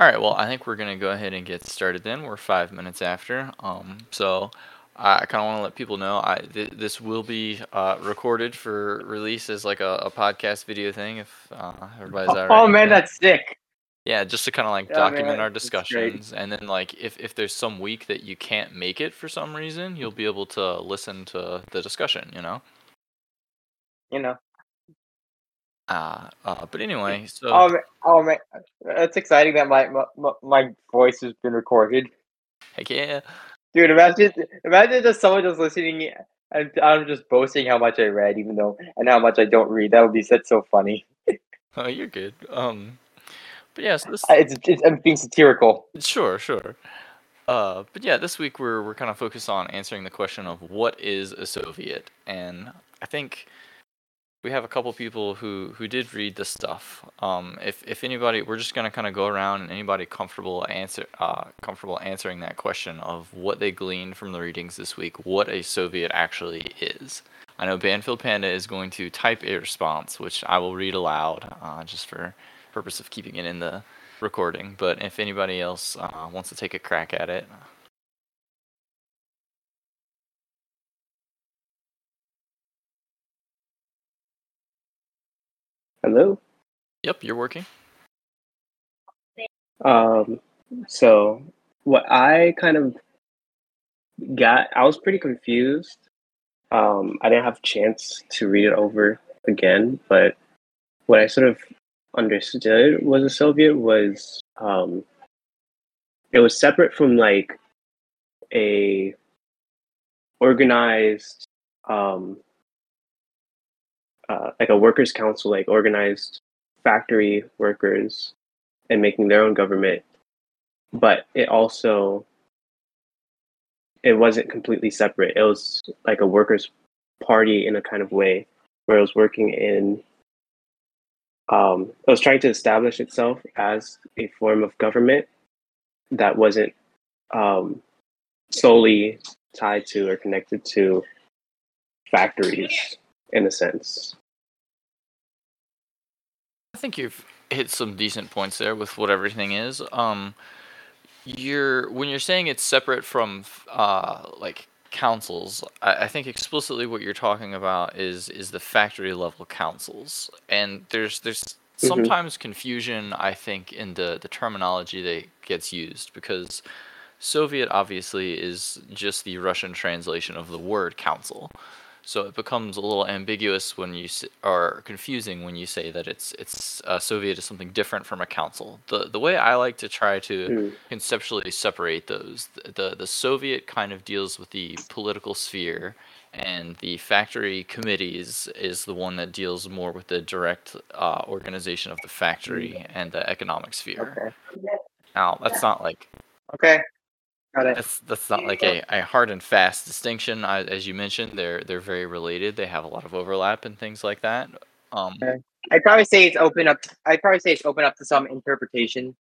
All right, well, I think we're gonna go ahead and get started then. We're five minutes after. Um, so I kind of want to let people know I th- this will be uh, recorded for release as like a, a podcast video thing. If uh, everybody's all right. Oh man, that. that's sick. Yeah, just to kind of like Yeah, document man, our discussions, and then like if if there's some week that you can't make it for some reason, you'll be able to listen to the discussion. You know. You know. Uh, uh but anyway, so Oh man, oh man, it's exciting that my, my my voice has been recorded. heck yeah. Dude, imagine imagine just someone just listening and I'm just boasting how much I read, even though and how much I don't read. That would be that's so funny. Oh, you're good. Um, but yeah, so this I- It's, it's I'm being satirical. Sure, sure. Uh, but yeah, this week we're we're kind of focused on answering the question of what is a Soviet, and I think we have a couple people who who did read the stuff. Um, if if anybody, we're just gonna kind of go around and anybody comfortable answer uh comfortable answering that question of what they gleaned from the readings this week, what a Soviet actually is. I know Banfield Panda is going to type a response, which I will read aloud, uh, just for purpose of keeping it in the recording. But if anybody else uh, wants to take a crack at it, Hello. yep, you're working. Um, so what I kind of got, I was pretty confused. Um, I didn't have a chance to read it over again, but what I sort of understood was a Soviet was um, it was separate from like a organized um, uh, like a workers council like organized factory workers and making their own government. But it also it wasn't completely separate. It was like a workers party in a kind of way where it was working in um, it was trying to establish itself as a form of government that wasn't um, solely tied to or connected to factories in a sense think you've hit some decent points there with what everything is. Um, you're when you're saying it's separate from uh like councils, I, I think explicitly what you're talking about is is the factory level councils, and there's there's sometimes confusion I think in the the terminology that gets used because Soviet obviously is just the Russian translation of the word council. So it becomes a little ambiguous when you s- or confusing when you say that it's it's a Soviet is something different from a council. The the way I like to try to Mm. conceptually separate those, th- the the Soviet kind of deals with the political sphere, and the factory committees is the one that deals more with the direct uh, organization of the factory and the economic sphere. Okay. Now that's not like Okay. Got it. that's that's not like a, a hard and fast distinction. I, as you mentioned, they're they're very related. They have a lot of overlap and things like that. Um, Okay. I'd probably say it's open up. I'd probably say it's open up to some interpretation.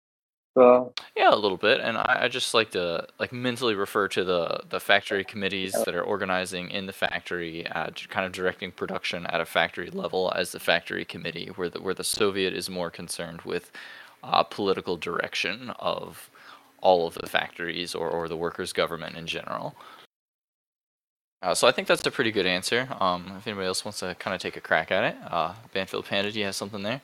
So yeah, a little bit. And I, I just like to like mentally refer to the the factory committees that are organizing in the factory, uh, kind of directing production at a factory level as the factory committee, where the where the Soviet is more concerned with uh, political direction of all of the factories or, or the workers' government in general. Uh, so I think that's a pretty good answer. Um, if anybody else wants to kind of take a crack at it, uh, Banfield Panda, do you have something there?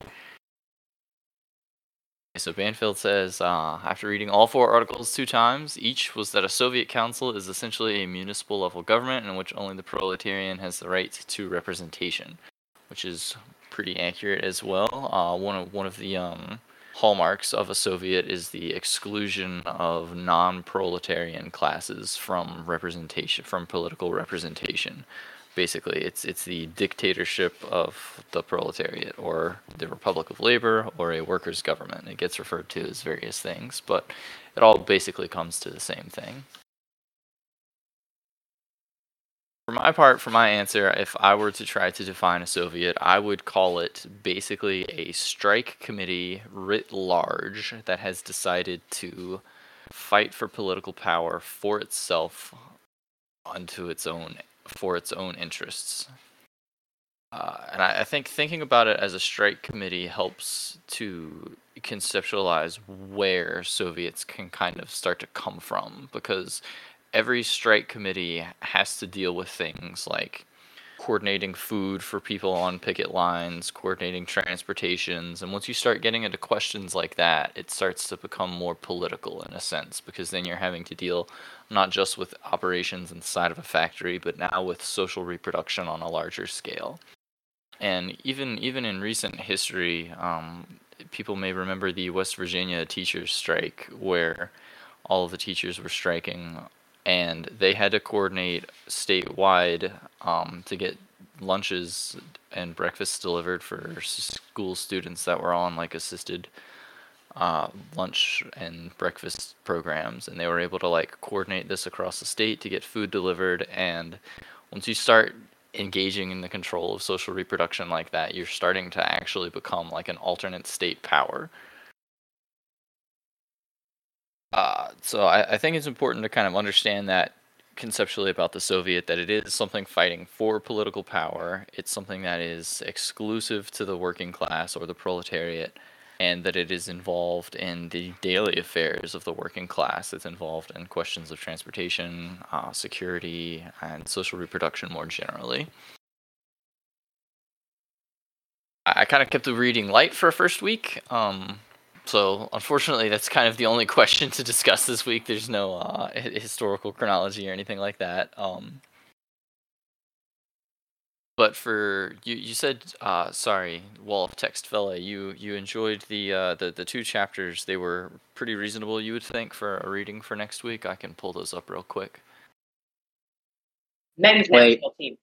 So Banfield says, uh, after reading all four articles two times, each was that a Soviet council is essentially a municipal level government in which only the proletarian has the right to representation, which is pretty accurate as well. Uh, one of one of the um, hallmarks of a Soviet is the exclusion of non-proletarian classes from representation, from political representation. Basically, it's it's the dictatorship of the proletariat, or the Republic of Labor, or a workers' government. It gets referred to as various things, but it all basically comes to the same thing. For my part, for my answer, if I were to try to define a Soviet, I would call it basically a strike committee writ large that has decided to fight for political power for itself unto its own for its own interests. Uh, and I, I think thinking about it as a strike committee helps to conceptualize where Soviets can kind of start to come from because every strike committee has to deal with things like coordinating food for people on picket lines, coordinating transportations. And once you start getting into questions like that, it starts to become more political in a sense because then you're having to deal not just with operations inside of a factory, but now with social reproduction on a larger scale. And even even in recent history, um, people may remember the West Virginia teachers strike, where all of the teachers were striking and they had to coordinate statewide um, to get lunches and breakfasts delivered for school students that were on like assisted uh, lunch and breakfast programs. And they were able to like coordinate this across the state to get food delivered. And once you start engaging in the control of social reproduction like that you're starting to actually become like an alternate state power uh, so I, I think it's important to kind of understand that conceptually about the Soviet that it is something fighting for political power. It's something that is exclusive to the working class or the proletariat, and that it is involved in the daily affairs of the working class. It's involved in questions of transportation, uh, security, and social reproduction more generally. I, kind of kept the reading light for a first week. Um, so unfortunately, that's kind of the only question to discuss this week. There's no uh, historical chronology or anything like that. Um, but for you, you said, uh, sorry, Wall of Text fella, you you enjoyed the uh, the the two chapters. They were pretty reasonable, you would think, for a reading for next week. I can pull those up real quick. Men's Wait. national team.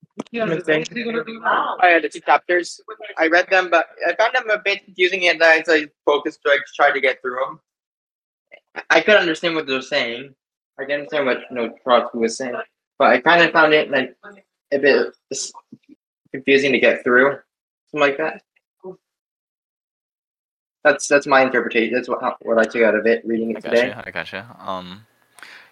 I had the two chapters. I read them, but I found them a bit confusing, and I so I focused to like, try to get through them. I could understand what they were saying. I didn't understand what you know Trotsky was saying, but I kind of found it like a bit confusing to get through, something like that. That's that's my interpretation. That's what what I took out of it reading I it today. gotcha. I gotcha. Um,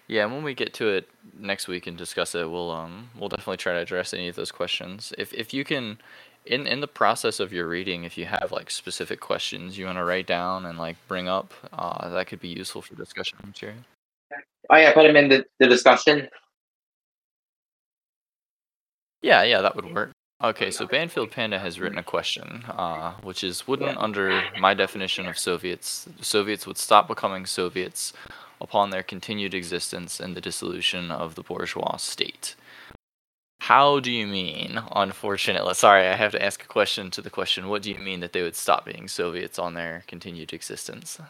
yeah, and when we get to it next week and discuss it, we'll um we'll definitely try to address any of those questions. If if you can, in in the process of your reading, if you have like specific questions you want to write down and like bring up, uh, that could be useful for discussion material. Oh yeah, put them in the, the discussion. Yeah, yeah, that would work. Okay, so Banfield Panda has written a question, uh, which is wouldn't under my definition of Soviets, Soviets would stop becoming Soviets upon their continued existence and the dissolution of the bourgeois state. How do you mean, unfortunately? Sorry, I have to ask a question to the question. What do you mean that they would stop being Soviets on their continued existence?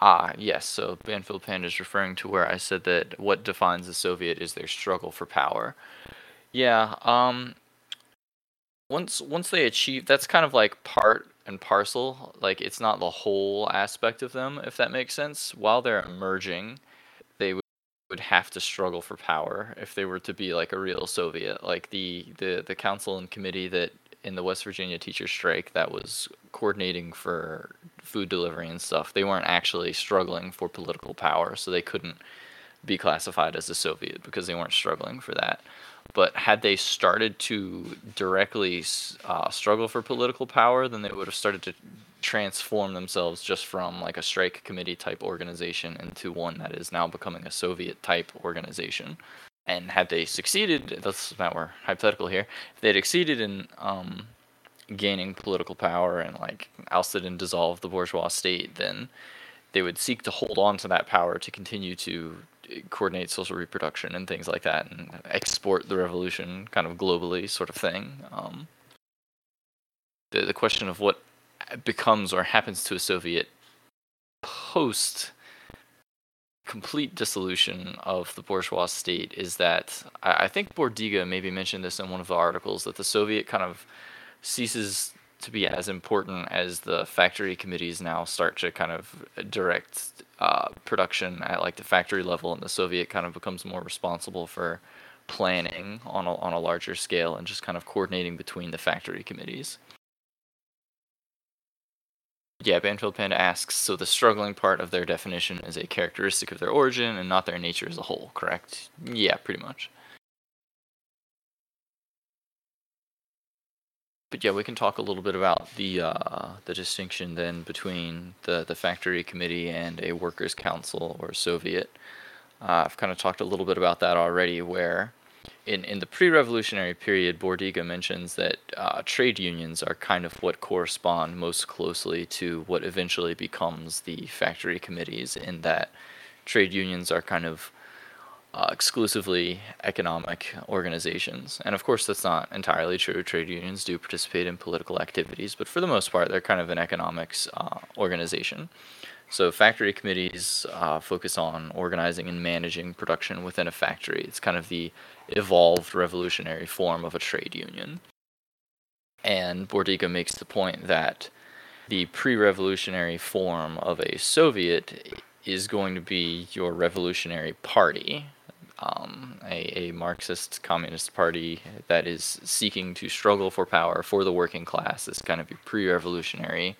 Ah, yes. So Banfield Panda is referring to where I said that what defines a Soviet is their struggle for power. Yeah. Um. Once once they achieve, that's kind of like part and parcel. Like it's not the whole aspect of them, if that makes sense. While they're emerging, they would would have to struggle for power if they were to be like a real Soviet. Like the the the council and committee that in the West Virginia teacher strike that was coordinating for food delivery and stuff. They weren't actually struggling for political power, so they couldn't be classified as a Soviet because they weren't struggling for that. But had they started to directly uh, struggle for political power, then they would have started to transform themselves just from like a strike committee type organization into one that is now becoming a Soviet type organization. And had they succeeded, that's not we're hypothetical here. If they'd succeeded in um, gaining political power and like ousted and dissolved the bourgeois state, then they would seek to hold on to that power to continue to coordinate social reproduction and things like that and export the revolution kind of globally sort of thing um, the, the question of what becomes or happens to a soviet post complete dissolution of the bourgeois state is that I, I think Bordiga maybe mentioned this in one of the articles that the soviet kind of ceases to be as important as the factory committees now start to kind of direct uh, production at like the factory level, and the Soviet kind of becomes more responsible for planning on a, on a larger scale and just kind of coordinating between the factory committees. Yeah, Banfield Panda asks, so the struggling part of their definition is a characteristic of their origin and not their nature as a whole, correct? Yeah, pretty much. But yeah, we can talk a little bit about the uh, the distinction then between the, the factory committee and a workers' council or Soviet. Uh, I've kind of talked a little bit about that already, where in, in the pre-revolutionary period, Bordiga mentions that uh, trade unions are kind of what correspond most closely to what eventually becomes the factory committees, in that trade unions are kind of uh, exclusively economic organizations. And of course, that's not entirely true. Trade unions do participate in political activities, but for the most part, they're kind of an economics uh, organization. So factory committees uh, focus on organizing and managing production within a factory. It's kind of the evolved revolutionary form of a trade union. And Bordiga makes the point that the pre-revolutionary form of a Soviet is going to be your revolutionary party, um, a, a Marxist communist party that is seeking to struggle for power for the working class is kind of your pre-revolutionary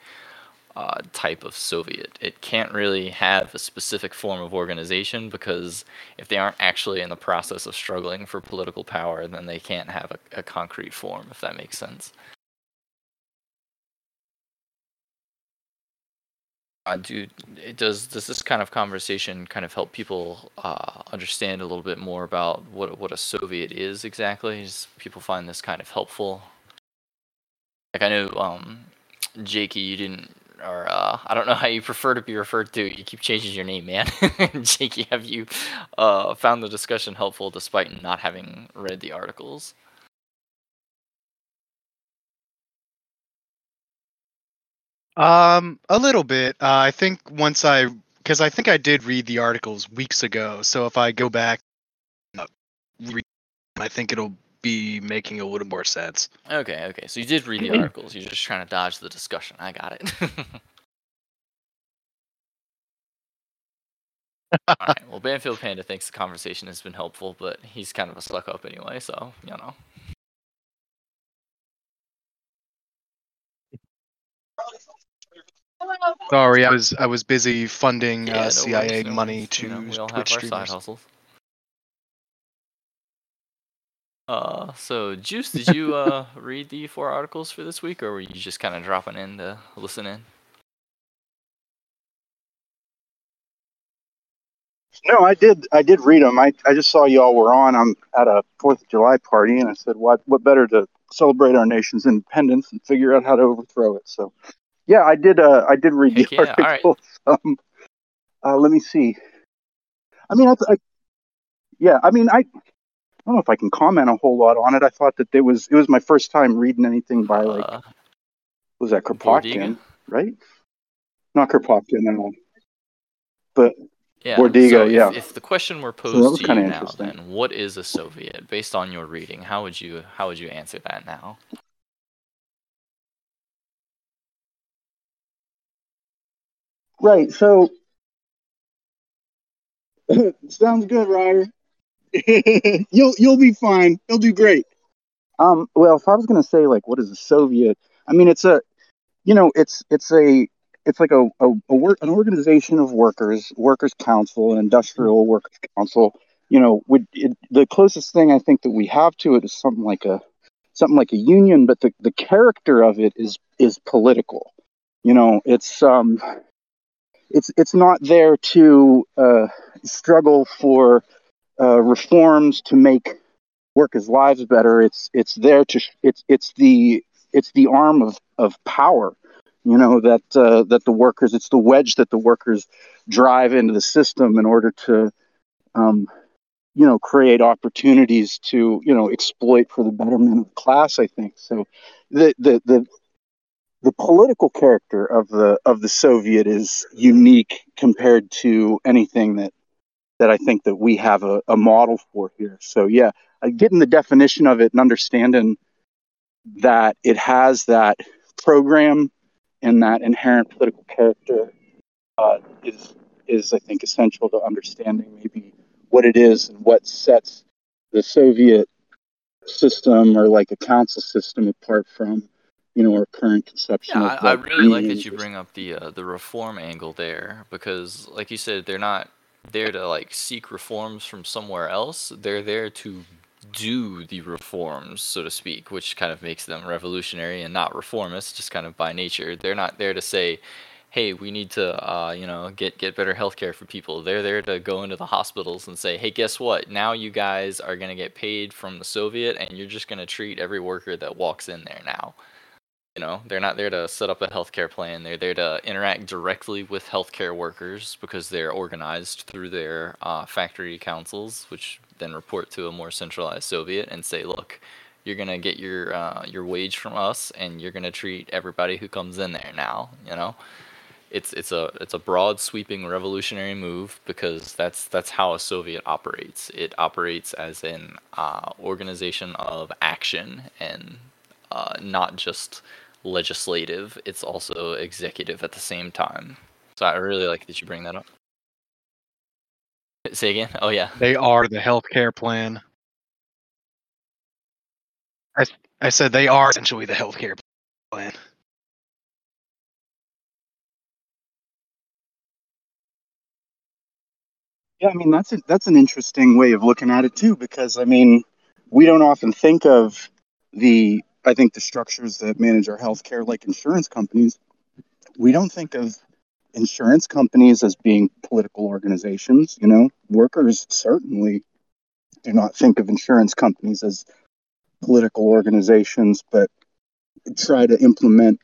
uh, type of Soviet. It can't really have a specific form of organization because if they aren't actually in the process of struggling for political power, then they can't have a, a concrete form, if that makes sense. Uh, do does does this kind of conversation kind of help people uh, understand a little bit more about what what a Soviet is exactly? Does people find this kind of helpful? Like I know, um, Jakey, you didn't or uh, I don't know how you prefer to be referred to. You keep changing your name, man. Jakey, have you uh, found the discussion helpful despite not having read the articles? Um, a little bit. Uh, I think once I, because I think I did read the articles weeks ago. So if I go back, uh, I think it'll be making a little more sense. Okay, okay. So you did read the articles. You're just trying to dodge the discussion. I got it. All right. Well, Banfield Panda thinks the conversation has been helpful, but he's kind of a suck up anyway, so you know. Sorry, I was I was busy funding Yeah, uh, no CIA worries, no money worries. to You know, we all have our Twitch side streamers. hustles. Uh, so Juice, did you uh read the four articles for this week, or were you just kind of dropping in to listen in? No, I did. I did read them. I, I just saw y'all were on. I'm at a Fourth of July party, and I said, "What what better to celebrate our nation's independence and figure out how to overthrow it?" So, yeah, I did. Uh, I did read Heck the yeah, all right. articles. Um, uh, let me see. I mean, I, I, yeah, I mean, I, I don't know if I can comment a whole lot on it. I thought that it was it was my first time reading anything by like Uh, was that? Kropotkin, right? Not Kropotkin, no. But Yeah. Bordiga, so if, yeah. if the question were posed was to you now, then what is a Soviet? Based on your reading, how would you how would you answer that now? right, so sounds good, Ryder. you'll you'll be fine. You'll do great. Um, well, if I was gonna say like, what is a Soviet? I mean, it's a, you know, it's it's a it's like a a, a work an organization of workers, workers council, an industrial workers council. You know, would it, the closest thing I think that we have to it is something like a something like a union, but the the character of it is is political. You know, it's um, it's it's not there to uh, struggle for uh, reforms to make workers' lives better. It's it's there to it's it's the it's the arm of, of power, you know that uh, that the workers it's the wedge that the workers drive into the system in order to um, you know create opportunities to you know exploit for the betterment of the class. I think so. The the the the political character of the of the Soviet is unique compared to anything that that I think that we have a, a model for here. So yeah, uh, getting the definition of it and understanding that it has that program and that inherent political character uh, is is I think essential to understanding maybe what it is and what sets the Soviet system or like a council system apart from you know our current conception Yeah, I, I really like that you bring up the uh, the reform angle there because, like you said, they're not there to like seek reforms from somewhere else. They're there to do the reforms, so to speak, which kind of makes them revolutionary and not reformist, just kind of by nature. They're not there to say, "Hey, we need to, uh, you know, get get better healthcare for people." They're there to go into the hospitals and say, "Hey, guess what? Now you guys are gonna get paid from the Soviet, and you're just gonna treat every worker that walks in there now." You know, they're not there to set up a healthcare plan. They're there to interact directly with healthcare workers because they're organized through their uh, factory councils, which then report to a more centralized Soviet and say, "Look, you're gonna get your uh, your wage from us, and you're gonna treat everybody who comes in there now." You know, it's it's a it's a broad sweeping revolutionary move because that's that's how a Soviet operates. It operates as an uh, organization of action and uh, not just legislative. It's also executive at the same time. So I really like that you bring that up. Say again? Oh yeah. They are the healthcare plan. I I said they are essentially the healthcare plan. Yeah, I mean that's a, that's an interesting way of looking at it too, because I mean we don't often think of the I think the structures that manage our healthcare, like insurance companies, we don't think of insurance companies as being political organizations. You know, workers certainly do not think of insurance companies as political organizations, but try to implement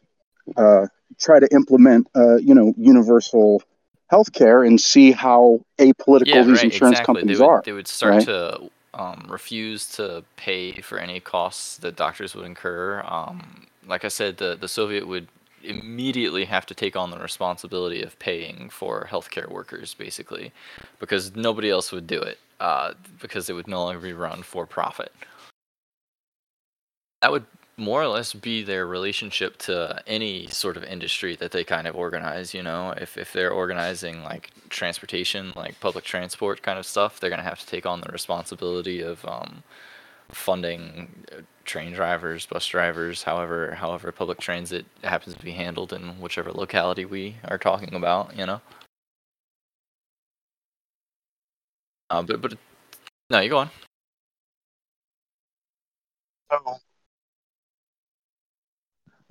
uh, try to implement uh, you know universal healthcare and see how apolitical Yeah, these right, insurance exactly. They companies would are. they would start right? to um, refuse to pay for any costs that doctors would incur. Um, like I said, the the Soviet would immediately have to take on the responsibility of paying for healthcare workers, basically, because nobody else would do it. Uh, because it would no longer be run for profit. That would more or less be their relationship to any sort of industry that they kind of organize. You know, if if they're organizing like transportation, like public transport kind of stuff, they're gonna have to take on the responsibility of um, funding uh, train drivers, bus drivers, however however public transit happens to be handled in whichever locality we are talking about. You know, uh, but but no, you go on.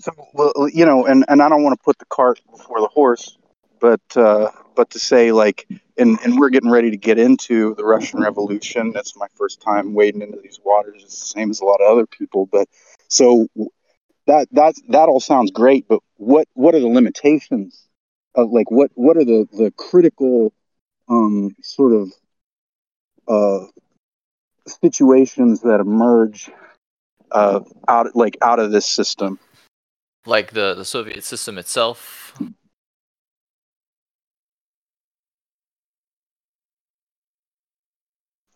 So well, you know, and, and I don't want to put the cart before the horse, but uh, but to say like, and and we're getting ready to get into the Russian Revolution. That's my first time wading into these waters. It's the same as a lot of other people, but so that that that all sounds great. But what what are the limitations of like what what are the the critical um, sort of uh, situations that emerge uh, out like out of this system? Like the the Soviet system itself.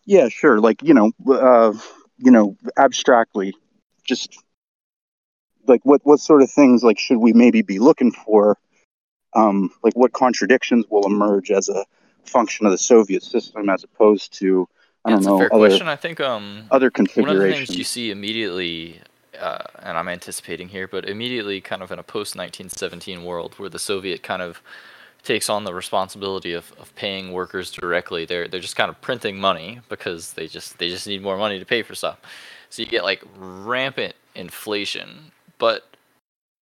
Yeah, sure. Like you know, uh, you know, abstractly, just like what what sort of things like should we maybe be looking for? Um, like what contradictions will emerge as a function of the Soviet system as opposed to I don't it's know a fair other question. I think um other one of the things you see immediately, uh, and I'm anticipating here, but immediately, kind of in a post 1917 world where the Soviet kind of takes on the responsibility of, of paying workers directly. They're they're just kind of printing money because they just they just need more money to pay for stuff. So you get like rampant inflation, but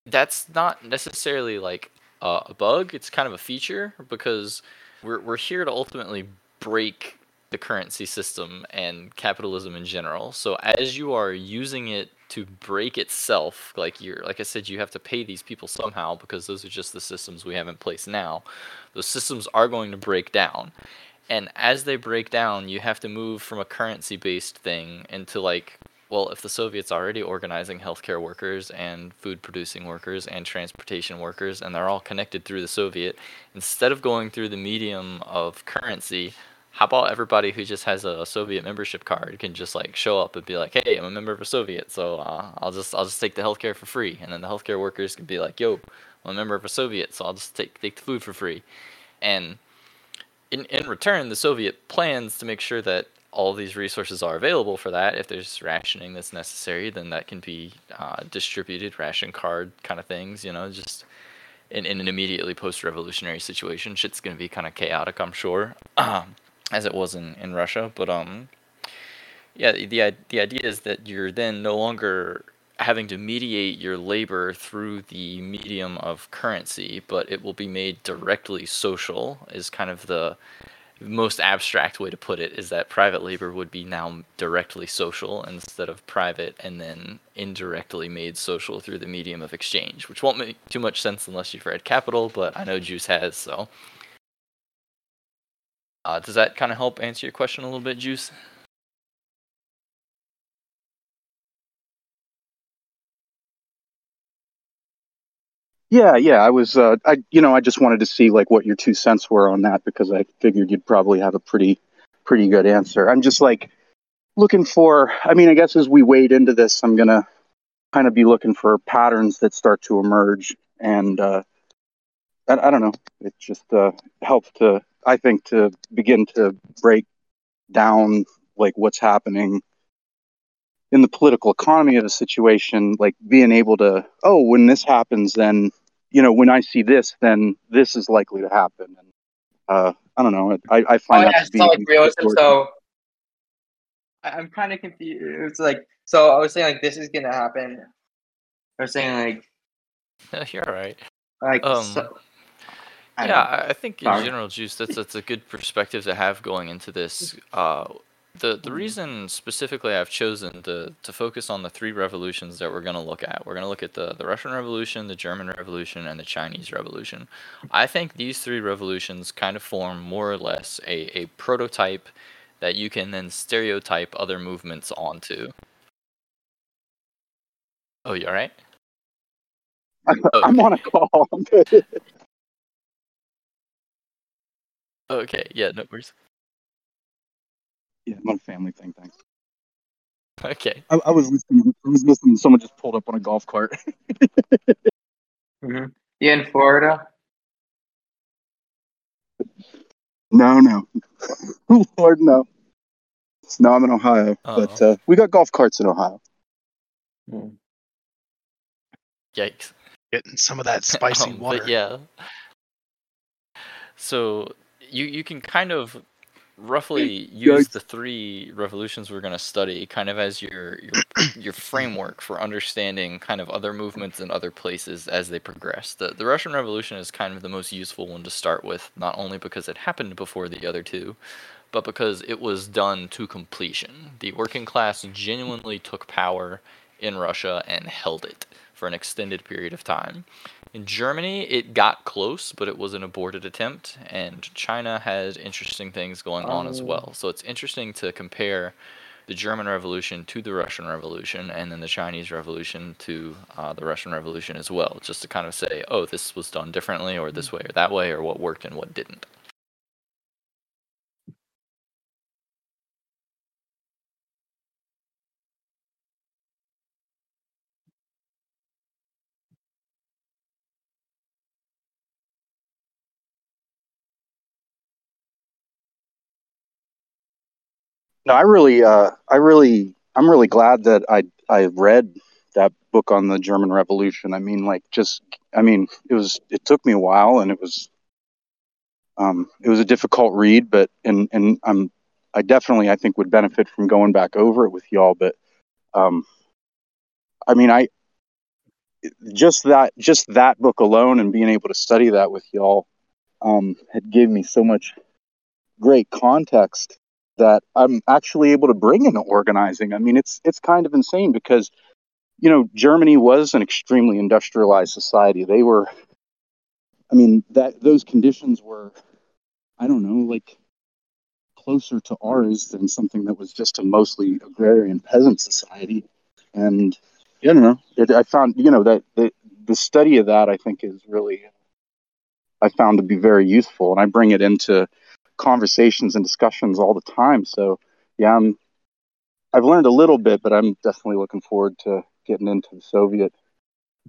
that's not necessarily like a, a bug. It's kind of a feature because we're we're here to ultimately break the currency system and capitalism in general. So as you are using it to break itself, like you're like I said, you have to pay these people somehow because those are just the systems we have in place now. Those systems are going to break down. And as they break down, you have to move from a currency based thing into like well, if the Soviets are already organizing healthcare workers and food producing workers and transportation workers, and they're all connected through the Soviet, instead of going through the medium of currency, how about everybody who just has a Soviet membership card can just like show up and be like, "Hey, I'm a member of a Soviet, so uh, I'll just I'll just take the healthcare for free," and then the healthcare workers can be like, "Yo, I'm a member of a Soviet, so I'll just take take the food for free," and in, in return, the Soviet plans to make sure that all these resources are available for that, if there's rationing that's necessary, then that can be uh, distributed, ration card kind of things. You know, just in, in an immediately post-revolutionary situation, shit's gonna be kind of chaotic, I'm sure, um, as it was in, in Russia. But um, yeah, the the idea is that you're then no longer having to mediate your labor through the medium of currency, but it will be made directly social. Is kind of the most abstract way to put it is that private labor would be now directly social instead of private and then indirectly made social through the medium of exchange, which won't make too much sense unless you've read Capital, but I know Juice has, so. Uh, does that kind of help answer your question a little bit, Juice? Yeah, yeah. I was, uh, I, you know, I just wanted to see like what your two cents were on that because I figured you'd probably have a pretty, pretty good answer. I'm just like looking for. I mean, I guess as we wade into this, I'm gonna kind of be looking for patterns that start to emerge, and uh, I, I don't know. It just uh, helps to, I think, to begin to break down like what's happening in the political economy of a situation, like being able to, oh, when this happens, then you know, when I see this, then this is likely to happen. And uh, I don't know. I, I find oh, that yeah, to be so like realism. So I- I'm kind of confused. It's like so I was saying like this is gonna happen. I was saying like You're all right. like Um, so, I yeah. I think in Sorry. general, Juice, that's that's a good perspective to have going into this. Uh, the the reason specifically I've chosen to to focus on the three revolutions that we're going to look at. We're going to look at the the Russian Revolution, the German Revolution, and the Chinese Revolution. I think these three revolutions kind of form more or less a a prototype that you can then stereotype other movements onto. Oh, you all right? I'm on a call. I'm good. Okay, yeah, no worries. Yeah, I'm on a family thing. Thanks. Okay. I, I was listening. I was listening. Someone just pulled up on a golf cart. Mhm. You in Florida? no, no, Lord, no. No, I'm in Ohio, but uh, we got golf carts in Ohio. Yikes. Getting some of that spicy Um, water. But yeah. So you you can kind of roughly use the three revolutions we're going to study kind of as your your your framework for understanding kind of other movements in other places as they progress. The the Russian Revolution is kind of the most useful one to start with, not only because it happened before the other two, but because it was done to completion. The working class genuinely took power in Russia and held it for an extended period of time. In Germany, it got close, but it was an aborted attempt, and China had interesting things going on as Oh. well. So it's interesting to compare the German Revolution to the Russian Revolution, and then the Chinese Revolution to uh, the Russian Revolution as well, just to kind of say, oh, this was done differently, or this way, or that way, or what worked and what didn't. No, I really, uh, I really, I'm really glad that I I read that book on the German Revolution. I mean, like, just, I mean, it was, it took me a while, and it was, um, it was a difficult read, but and and I'm, I definitely, I think, would benefit from going back over it with y'all. But, um, I mean, I just that, just that book alone, and being able to study that with y'all, um, had gave me so much great context that I'm actually able to bring into organizing. I mean, it's it's kind of insane because you know Germany was an extremely industrialized society. They were, I mean, that those conditions were, I don't know, like closer to ours than something that was just a mostly agrarian peasant society. And don't know. It, I found you know that the the study of that I think is really I found to be very useful, and I bring it into conversations and discussions all the time. So yeah, I'm I've learned a little bit, but I'm definitely looking forward to getting into the Soviet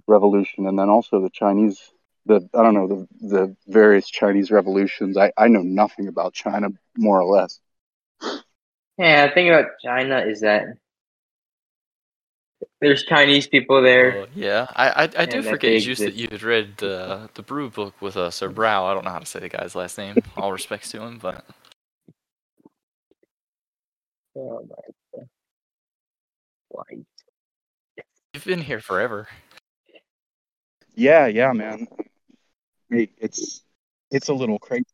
revolution and then also the Chinese the I don't know the the various Chinese revolutions. I I know nothing about China more or less. Yeah, the thing about China is that there's Chinese people there. Oh, yeah, I I, I do forget they you said exist. you had read the the brew book with us or Brow. I don't know how to say the guy's last name. All respects to him, but Oh my god. Why? you've been here forever. Yeah, yeah, man. Hey, it's it's a little crazy.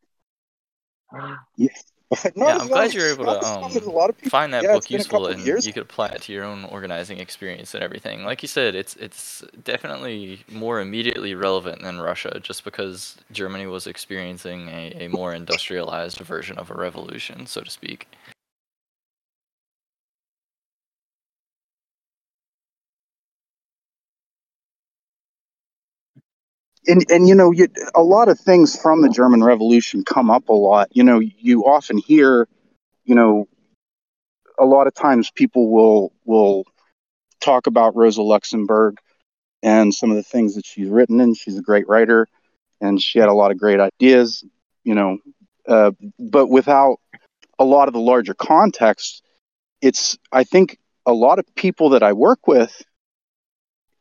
Ah. Yeah, No, Yeah, I'm glad you're able to, um, as a lot of people. Find that Yeah, book useful, and you could apply it to your own organizing experience and everything. Like you said, it's it's definitely more immediately relevant than Russia, just because Germany was experiencing a, a more industrialized version of a revolution, so to speak. And and you know you, a lot of things from the german revolution come up a lot. You know you often hear you know a lot of times people will will talk about rosa luxemburg and some of the things that she's written and she's a great writer and she had a lot of great ideas you know uh, but without a lot of the larger context it's i think a lot of people that i work with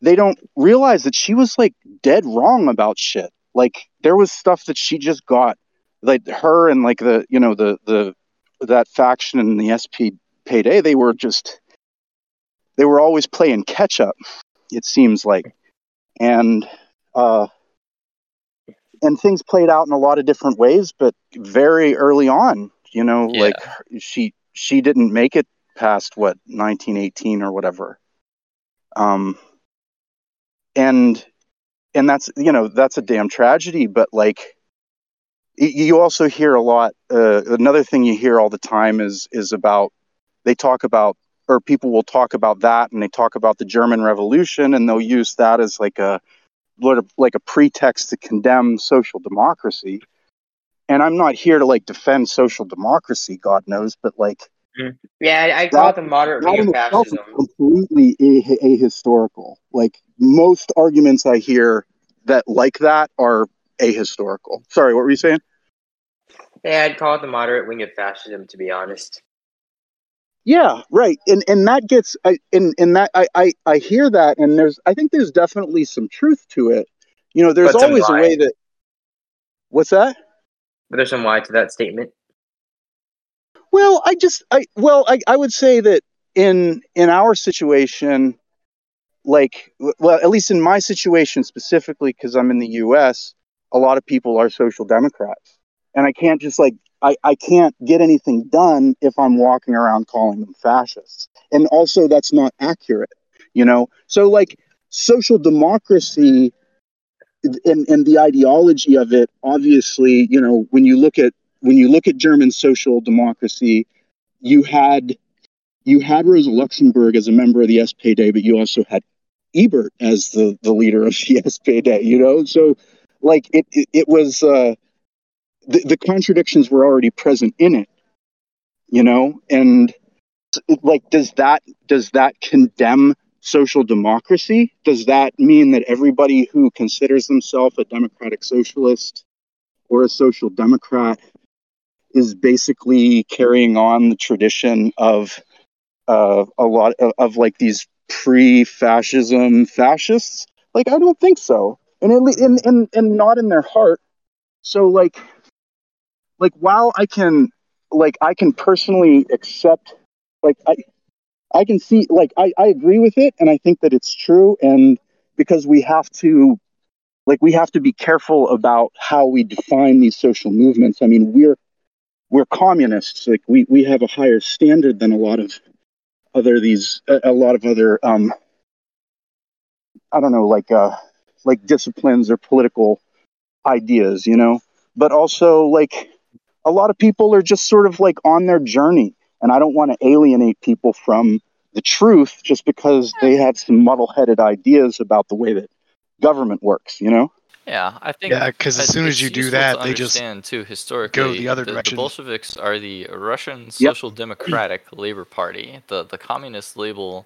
they don't realize that she was like dead wrong about shit. Like there was stuff that she just got, like her and like the you know the the that faction and the SP payday. They were just they were always playing catch up. It seems like, and uh, and things played out in a lot of different ways, but very early on, you know, Yeah. like she she didn't make it past what 1918 or whatever. Um, and and that's you know that's a damn tragedy but like you also hear a lot uh, another thing you hear all the time is is about they talk about or people will talk about that and they talk about the german revolution and they'll use that as like a like a pretext to condemn social democracy. And i'm not here to like defend social democracy god knows but like Mm-hmm. Yeah, I, I call it the moderate that wing of fascism. completely a- ahistorical. Like most arguments I hear that like that are ahistorical. Sorry, what were you saying? Yeah, I'd call it the moderate wing of fascism, to be honest. Yeah, right. And and that gets I and and that I I I hear that and there's I think there's definitely some truth to it. You know, there's always a way that What's that? But there's some lie to that statement. Well, I just I well I I would say that in in our situation like well at least in my situation specifically cuz I'm in the US, a lot of people are social democrats. And I can't just like I I can't get anything done if I'm walking around calling them fascists. And also that's not accurate, you know? So like social democracy and and the ideology of it obviously, you know, when you look at when you look at German social democracy, you had you had Rosa Luxemburg as a member of the SPD, but you also had Ebert as the, the leader of the SPD, you know? So like it it, it was uh the, the contradictions were already present in it, you know? And like does that does that condemn social democracy? Does that mean that everybody who considers themselves a democratic socialist or a social democrat is basically carrying on the tradition of uh, a lot of, of like these pre-fascism fascists. Like I don't think so, and at le- and, and and not in their heart. So like, like while I can like I can personally accept, like I I can see like I I agree with it, and I think that it's true, and because we have to like we have to be careful about how we define these social movements. I mean, we're we're communists. Like we we have a higher standard than a lot of other these a, lot of other um I don't know like uh like disciplines or political ideas, you know. But also like a lot of people are just sort of like on their journey, and I don't want to alienate people from the truth just because they have some muddle-headed ideas about the way that government works, you know. Yeah, I think. Yeah, because as soon as you do that, they just understand too historically. the other the, direction. The Bolsheviks are the Russian Social Democratic Labor Party. The the communist label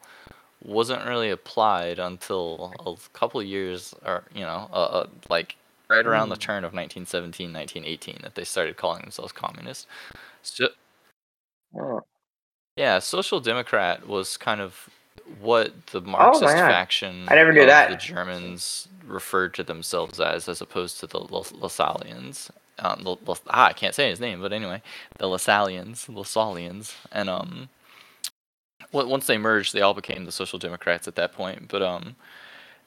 wasn't really applied until a couple years, or you know, uh, uh, like right around the turn of 1917, 1918, that they started calling themselves communist. So, Oh. Yeah, Social Democrat was kind of what the Marxist yeah. faction I never knew of that. the Germans referred to themselves as, as opposed to the Las- Lassallians. Um, the, Las- ah, I can't say his name, but anyway, the Lassallians, Lassallians, and um, on- once they merged, they all became the Social Democrats at that point. But um,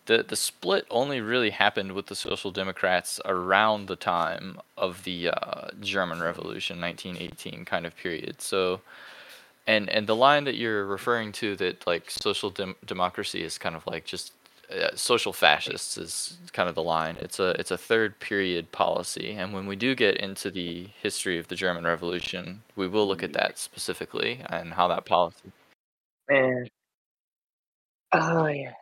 the the split only really happened with the Social Democrats around the time of the uh, German Revolution, 1918 kind of period. So, and and the line that you're referring to that like social dem- democracy is kind of like just uh, social fascists is kind of the line. It's a it's a third period policy, and when we do get into the history of the German Revolution, we will look at that specifically and how that policy. Man. Oh yeah.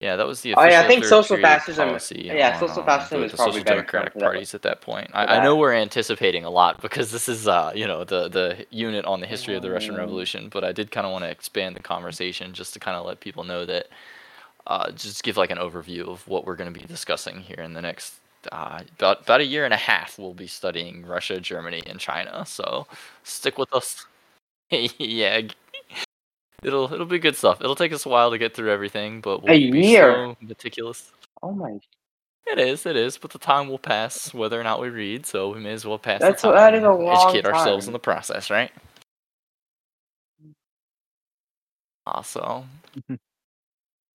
Yeah, that was the Oh, yeah, I think social fascism- policy. yeah, on, social um, fascism is the probably social democratic parties at that point. I, I know we're anticipating a lot because this is, uh, you know, the the unit on the history of the Russian Mm. Revolution. But I did kind of want to expand the conversation just to kind of let people know that, uh, just give like an overview of what we're going to be discussing here in the next. Uh, about about a year and a half, we'll be studying Russia, Germany, and China. So stick with us. yeah, it'll it'll be good stuff. It'll take us a while to get through everything, but we'll A be year? so meticulous. Oh my. It is, it is, but the time will pass whether or not we read, so we may as well pass That's the time. that is a and long educate ourselves in the process, right? Awesome.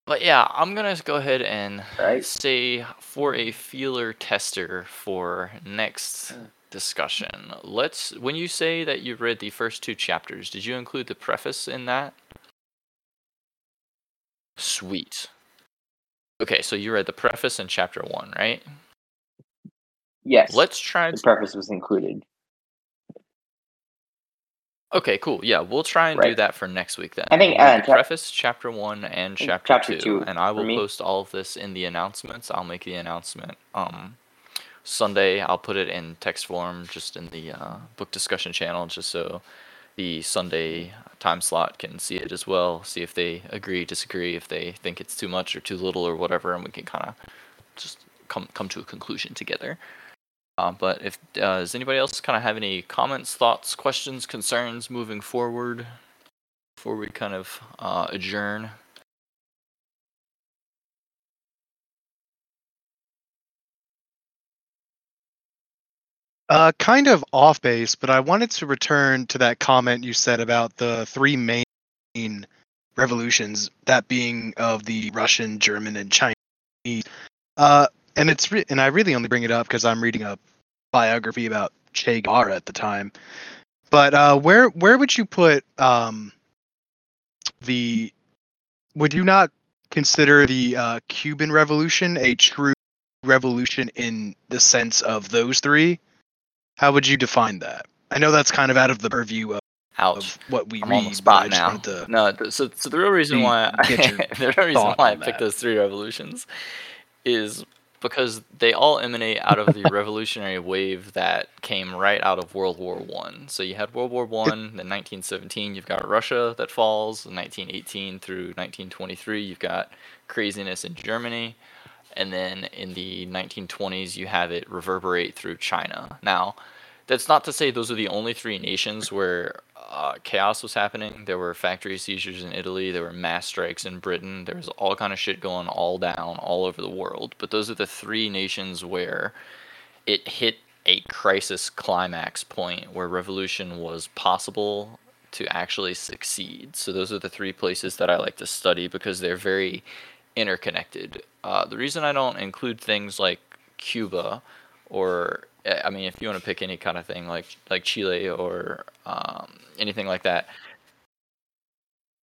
but yeah, I'm gonna go ahead and Right. say for a feeler tester for next Mm. discussion. Let's when you say that you read the first two chapters, did you include the preface in that? Sweet. Okay, so you read the preface in chapter one, right? Yes. Let's try the preface was included. Okay, cool. Yeah, we'll try and do that for next week then. I think, uh, chap- preface, chapter one, and chapter, chapter two, two and I will post all of this in the announcements. I'll make the announcement um Sunday. I'll put it in text form, just in the uh, book discussion channel, just so the Sunday time slot can see it as well. See if they agree, disagree, if they think it's too much or too little or whatever, and we can kind of just come come to a conclusion together. Uh, but if uh, does anybody else kind of have any comments, thoughts, questions, concerns moving forward before we kind of uh, adjourn? Uh, kind of off base, but I wanted to return to that comment you said about the three main revolutions, that being of the Russian, German, and Chinese. Uh, and it's re- and I really only bring it up because I'm reading a biography about Che Guevara at the time. But uh, where where would you put um, the? Would you not consider the uh, Cuban Revolution a true revolution in the sense of those three? How would you define that? I know that's kind of out of the purview of, Ouch. what we I'm read. on the spot now. to- No, th- so so the real reason why I, the real reason why I picked that. those three revolutions is because they all emanate out of the revolutionary wave that came right out of World War One. So you had World War One, then 1917. You've got Russia that falls. 1918 through 1923, you've got craziness in Germany, and then in the 1920s, you have it reverberate through China. Now, that's not to say those are the only three nations where uh, chaos was happening. There were factory seizures in Italy. There were mass strikes in Britain. There was all kind of shit going all down all over the world. But those are the three nations where it hit a crisis climax point where revolution was possible to actually succeed. So those are the three places that I like to study because they're very interconnected. Uh, the reason I don't include things like Cuba or I mean, if you want to pick any kind of thing like like Chile or um, anything like that,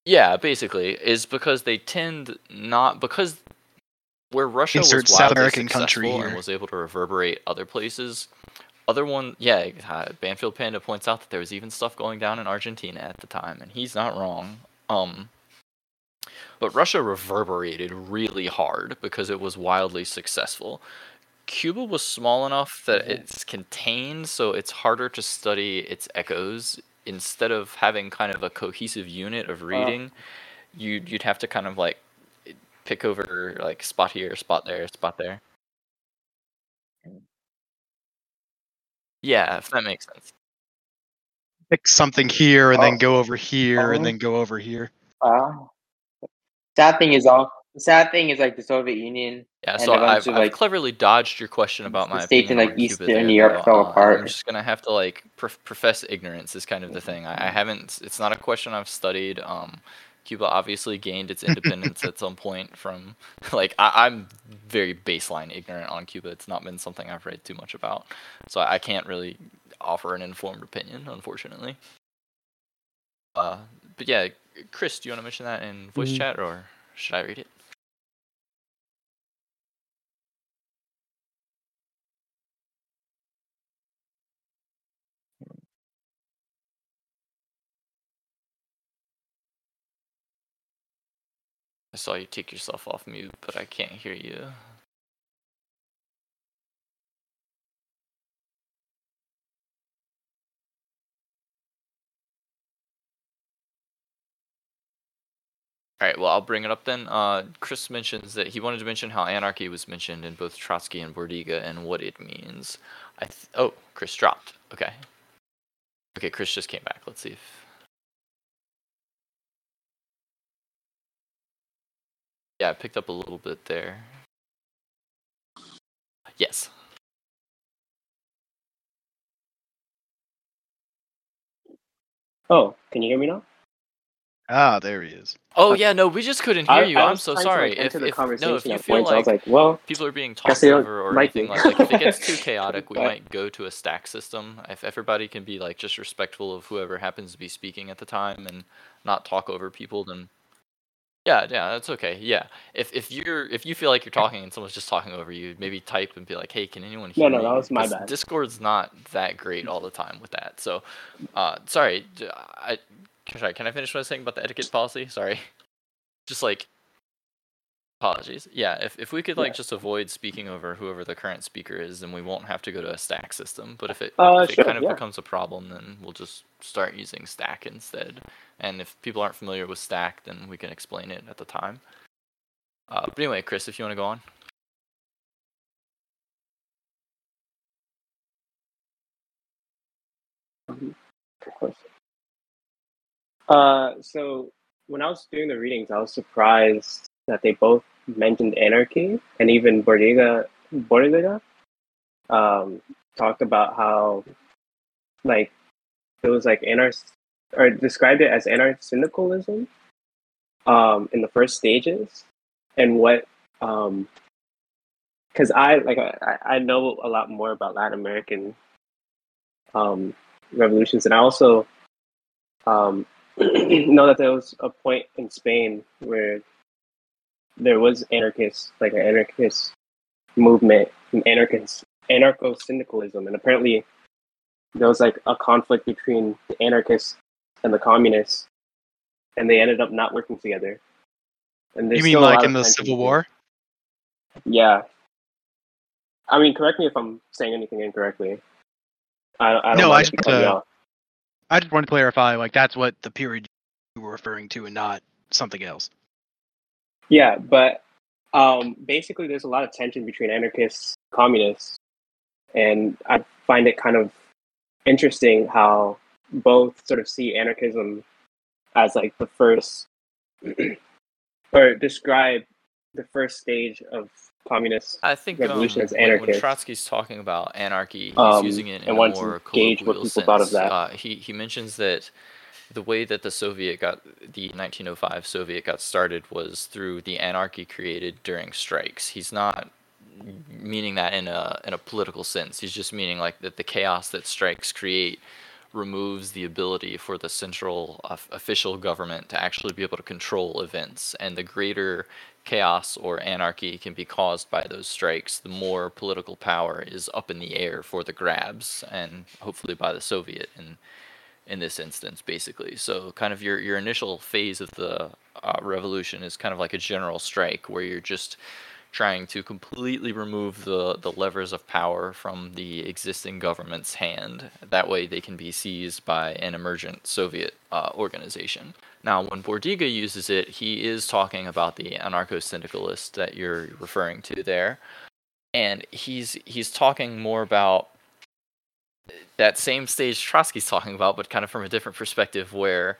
yeah, basically, is because they tend not because where Russia Insert was South wildly American country and was able to reverberate other places. Other one, yeah, uh, Banfield Panda points out that there was even stuff going down in Argentina at the time, and he's not wrong. Um, but Russia reverberated really hard because it was wildly successful. Cuba was small enough that mm-hmm. it's contained, so it's harder to study its echoes. Instead of having kind of a cohesive unit of uh. reading, you'd you'd have to kind of like pick over like spot here, spot there, spot there. Mm. Yeah, if that makes sense. pick something here and Oh. Uh-huh. then go over here Oh. and then go over here. Wow. Sad thing is all. The sad thing is like the Soviet Union. Yeah, so I've, of, I've cleverly dodged your question about the my states in, like, on Eastern there, Europe though. fell apart. I'm just gonna have to like prof- profess ignorance is kind of the thing. I, I haven't. It's not a question I've studied. Um, Cuba obviously gained its independence at some point from like I, I'm very baseline ignorant on Cuba. It's not been something I've read too much about, so I, I can't really offer an informed opinion, unfortunately. Uh, but yeah, Chris, do you want to mention that in voice Mhm. chat or should I read it? I saw you take yourself off mute, but I can't hear you. All right, well, I'll bring it up then. Uh, Chris mentions that he wanted to mention how anarchy was mentioned in both Trotsky and Bordiga and what it means. I th- oh, Chris dropped. Okay. Okay, Chris just came back. Let's see if. Yeah, I picked up a little bit there. Yes. Oh, can you hear me now? Ah, there he is. Oh Okay. yeah, no, we just couldn't hear I- you. I I'm so trying to, sorry. like, if, the if no, if you feel points, I like was like, well, people are being guess talked over or like anything like, like if it gets too chaotic, we might go to a stack system. If everybody can be like just respectful of whoever happens to be speaking at the time and not talk over people, then yeah, yeah, that's okay. Yeah, if if you're if you feel like you're talking and someone's just talking over you, maybe type and be like, hey, can anyone No, hear no, me? that was my 'Cause bad. Discord's not that great all the time with that. So, uh, sorry, d- I sorry. Can I finish what I was saying about the etiquette policy? Sorry, just like Apologies. Yeah, if, if we could like Yeah. just avoid speaking over whoever the current speaker is, then we won't have to go to a stack system. But if it Uh, if it kind of yeah. becomes a problem, then we'll just start using stack instead. And if people aren't familiar with stack, then we can explain it at the time. Uh, but anyway, Chris, if you want to go on. Of course. Uh, so when I was doing the readings, I was surprised that they both mentioned anarchy, and even Bordiga, Bordiga, um, talked about how, like, it was like anar or described it as anarcho-syndicalism, um, in the first stages, and what, um, because I like I, I know a lot more about Latin American, um, revolutions, and I also um, know that there was a point in Spain where there was anarchists, like an anarchist movement, an anarchist anarcho syndicalism, and apparently there was like a conflict between the anarchists and the communists, and they ended up not working together. And You mean still a lot like in the Civil War? Yeah. I mean, correct me if I'm saying anything incorrectly. I, I don't No, I just, uh. I just want to clarify, like that's what the period you were referring to, and not something else. Yeah, but um, basically, there's a lot of tension between anarchists, communists, and I find it kind of interesting how both sort of see anarchism as like the first, or describe the first stage of communist. I think um, Revolution as when, when. Trotsky's talking about anarchy, he's Um, using it in and a more gauge what colloquial people thought of sense. that. Uh, he he mentions that the way that the Soviet got the 1905 Soviet got started was through the anarchy created during strikes. He's not meaning that in a in a political sense. He's just meaning like that the chaos that strikes create removes the ability for the central uh, official government to actually be able to control events and the greater chaos or anarchy can be caused by those strikes the more political power is up in the air for the grabs and hopefully by the soviet in in this instance basically so kind of your your initial phase of the uh, revolution is kind of like a general strike where you're just trying to completely remove the, the levers of power from the existing government's hand. That way, they can be seized by an emergent Soviet uh, organization. Now, when Bordiga uses it, he is talking about the anarcho syndicalist that you're referring to there. And he's he's talking more about that same stage Trotsky's talking about, but kind of from a different perspective, where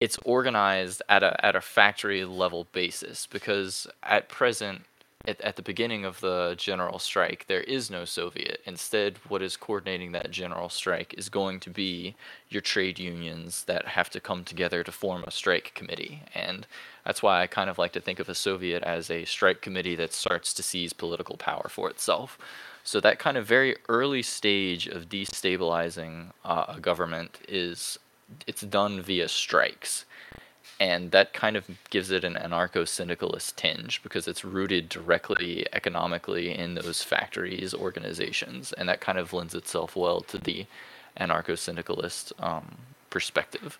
it's organized at a at a factory level basis. Because at present, at, at the beginning of the general strike, there is no Soviet. Instead, what is coordinating that general strike is going to be your trade unions that have to come together to form a strike committee. And that's why I kind of like to think of a Soviet as a strike committee that starts to seize political power for itself. So that kind of very early stage of destabilizing uh, a government is it's done via strikes and that kind of gives it an anarcho-syndicalist tinge because it's rooted directly economically in those factories organizations and that kind of lends itself well to the anarcho-syndicalist um, perspective.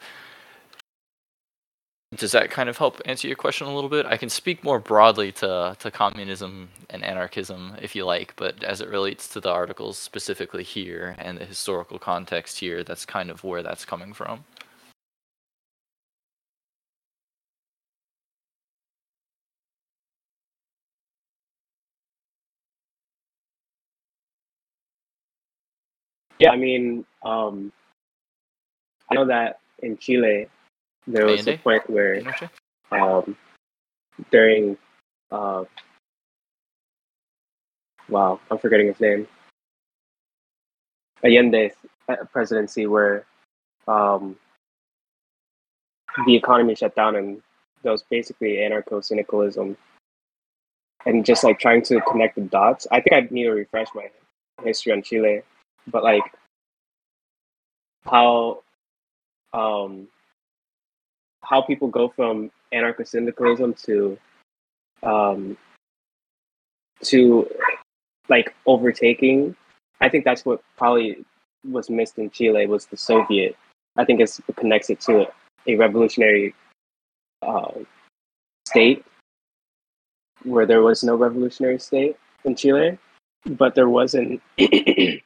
Does that kind of help answer your question a little bit? I can speak more broadly to, to communism and anarchism if you like but as it relates to the articles specifically here and the historical context here that's kind of where that's coming from Yeah, I mean, um, I know that in Chile there was a point where um, during uh, wow, I'm forgetting his name. Allende's uh, presidency, where um, the economy shut down, and there was basically anarcho-syndicalism, and just like trying to connect the dots. I think I need to refresh my history on Chile, but like how um, how people go from anarcho-syndicalism to um, to like overtaking. I think that's what probably was missed in Chile was the Soviet. I think it's, it connects it to a revolutionary uh, state where there was no revolutionary state in Chile, but there was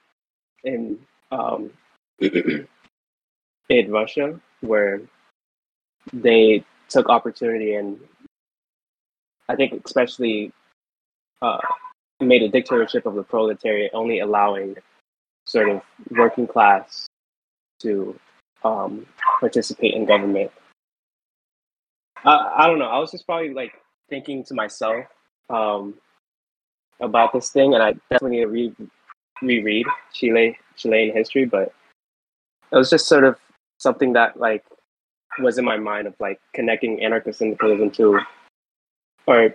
in um, in Russia where they took opportunity and I think especially uh, made a dictatorship of the proletariat, only allowing sort of working class to um, participate in government. I, I don't know. I was just probably like thinking to myself um, about this thing, and I definitely need to re- reread Chile Chilean history, but it was just sort of something that like was in my mind of like connecting anarcho-syndicalism to or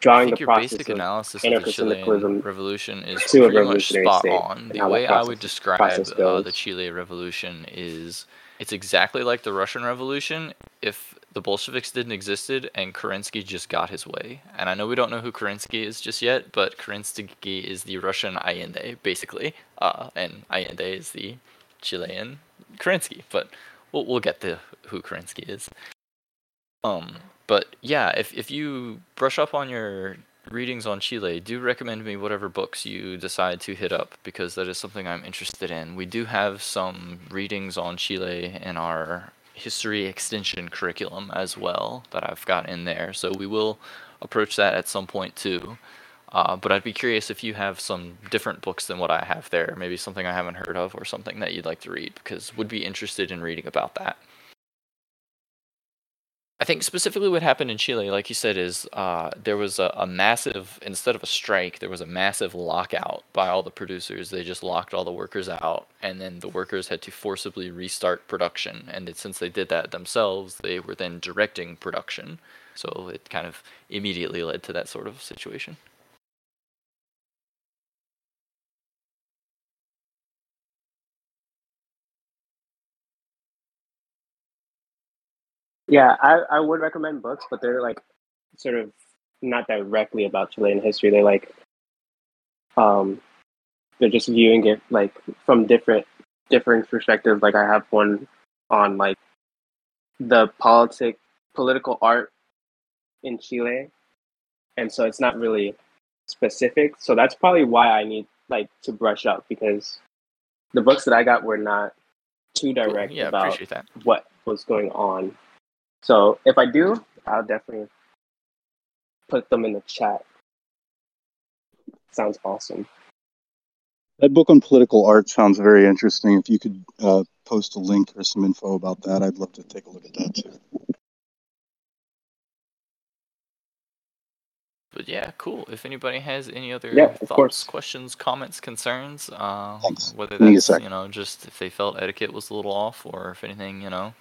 drawing the process basic of analysis of the Chilean revolution is pretty much spot on. The way I would describe uh, the. Chile revolution is it's exactly like the Russian Revolution if the Bolsheviks didn't existed and Kerensky just got his way. And I know we don't know who Kerensky is just yet, but Kerensky is the Russian Allende, basically, uh, and Allende is the Chilean Kerensky. But we'll we'll get to who Kerensky is. Um, but yeah, if if you brush up on your readings on Chile, do recommend me whatever books you decide to hit up because that is something I'm interested in. We do have some readings on Chile in our history extension curriculum as well that I've got in there, so we will approach that at some point too. Uh, but I'd be curious if you have some different books than what I have there, maybe something I haven't heard of or something that you'd like to read because would be interested in reading about that. I think specifically what happened in Chile, like you said, is uh, there was a, a massive, instead of a strike, there was a massive lockout by all the producers. They just locked all the workers out, and then the workers had to forcibly restart production. And it, since they did that themselves, they were then directing production. So it kind of immediately led to that sort of situation. Yeah, I, I would recommend books, but they're like sort of not directly about Chilean history. They're like um they're just viewing it like from different different perspectives. Like I have one on like the politic political art in Chile. And so it's not really specific. So that's probably why I need like to brush up because the books that I got were not too direct Yeah, about what was going on. So if I do, I'll definitely put them in the chat. Sounds awesome. That book on political art sounds very interesting. If you could uh, post a link or some info about that, I'd love to take a look at that too. But yeah, cool. If anybody has any other Yeah, thoughts, course. questions, comments, concerns, uh, whether Give me a that's you know just if they felt etiquette was a little off, or if anything, you know.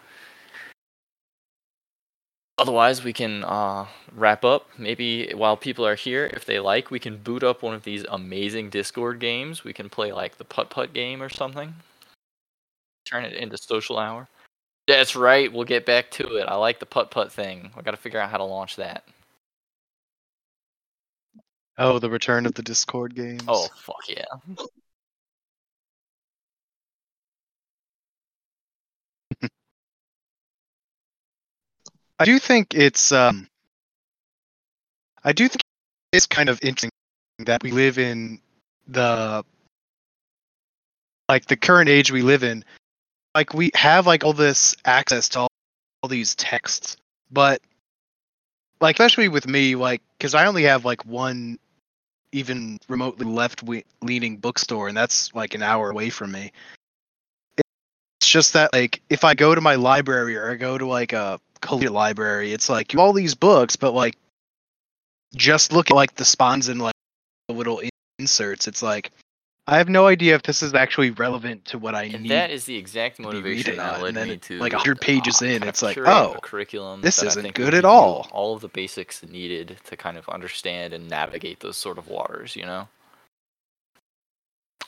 Otherwise, we can uh, wrap up. Maybe while people are here, if they like, we can boot up one of these amazing Discord games. We can play like the putt putt game or something. Turn it into social hour. That's right. We'll get back to it. I like the putt putt thing. I got to figure out how to launch that. Oh, the return of the Discord games. Oh fuck yeah! I do think it's um I do think it's kind of interesting that we live in the like the current age we live in. Like we have like all this access to all, all these texts, but like especially with me like cuz I only have like one even remotely left leaning bookstore and that's like an hour away from me. It's just that like if I go to my library or I go to like a collegiate library, it's like all these books, but like just look at like the spawns and like the little inserts. It's like I have no idea if this is actually relevant to what I And need. that is the exact motivation that led me to like, 100 pages uh, in, it's like, oh, curriculum this isn't good at all. All of the basics needed to kind of understand and navigate those sort of waters. You know,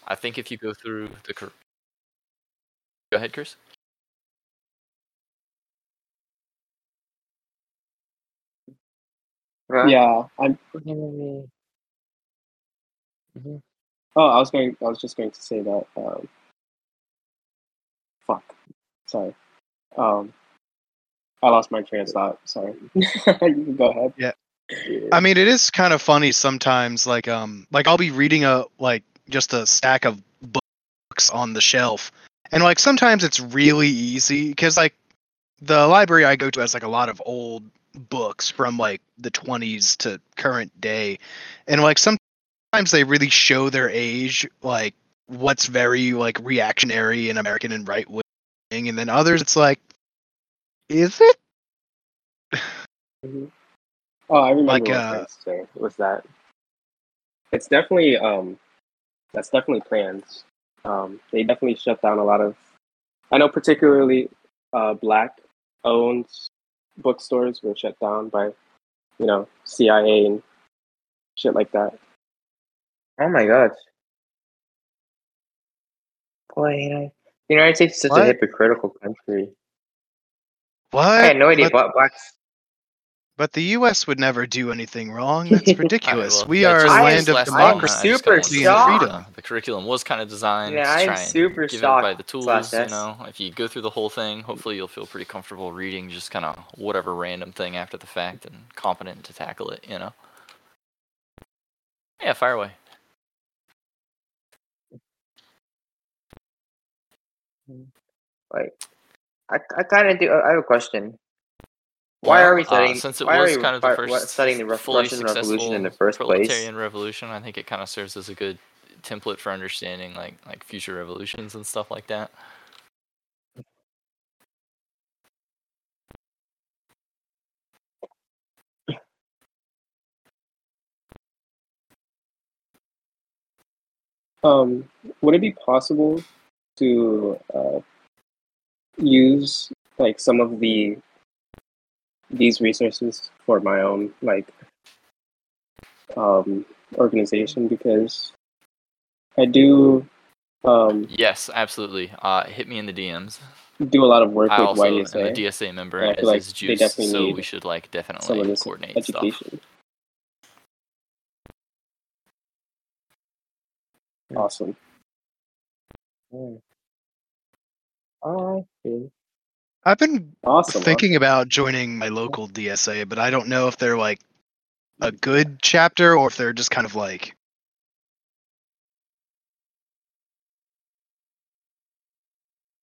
I think if you go through the cur- go ahead, Chris. Right? Yeah, I'm. Mhm. Oh, I was going. I was just going to say that. Um, fuck. Sorry. Um, I lost my train of thought. Sorry. you can go ahead. Yeah. I mean, it is kind of funny sometimes. Like, um, like I'll be reading a like just a stack of books on the shelf, and like sometimes it's really easy because like the library I go to has like a lot of old books from like the 20s to current day, and like sometimes they really show their age, like what's very like reactionary and American and right wing, and then others it's like, is it? Mhm. Oh, I remember Like, uh, was to say. Was that? It's definitely um, that's definitely plans. Um, they definitely shut down a lot of. I know particularly, uh, black owned bookstores were shut down by, you know, CIA and shit like that. Oh my god. Boy, you know, the United States is such What? a hypocritical country. What? I had no idea But- what blacks. But the U.S. would never do anything wrong. That's ridiculous. well, we yeah, are a land of last I am democracy. I just kinda super wanted to say, shocked. uh, The curriculum was kind of designed Yeah, to I'm try and super give everybody shocked the tools. You know, if you go through the whole thing, hopefully you'll feel pretty comfortable reading just kind of whatever random thing after the fact and competent to tackle it. You know. Yeah, fire away. Like, I, I kind of do. I have a question. Why Well, are we uh, studying? since it why was we kind of the first what- studying the Ru- fully Russian Revolution in the successful first place? proletarian revolution, I think it kind of serves as a good template for understanding like like future revolutions and stuff like that. Um, would it be possible to uh, use like some of the these resources for my own like um, organization because I do um, Yes, absolutely. Uh, hit me in the DMs. do a lot of work I with also am a DSA member, and as feel like is they Juice, definitely so need we should like some of definitely this coordinate stuff. education. Awesome. Hmm. Oh, I see. I've been Awesome. thinking about joining my local DSA, but I don't know if they're like a good chapter or if they're just kind of like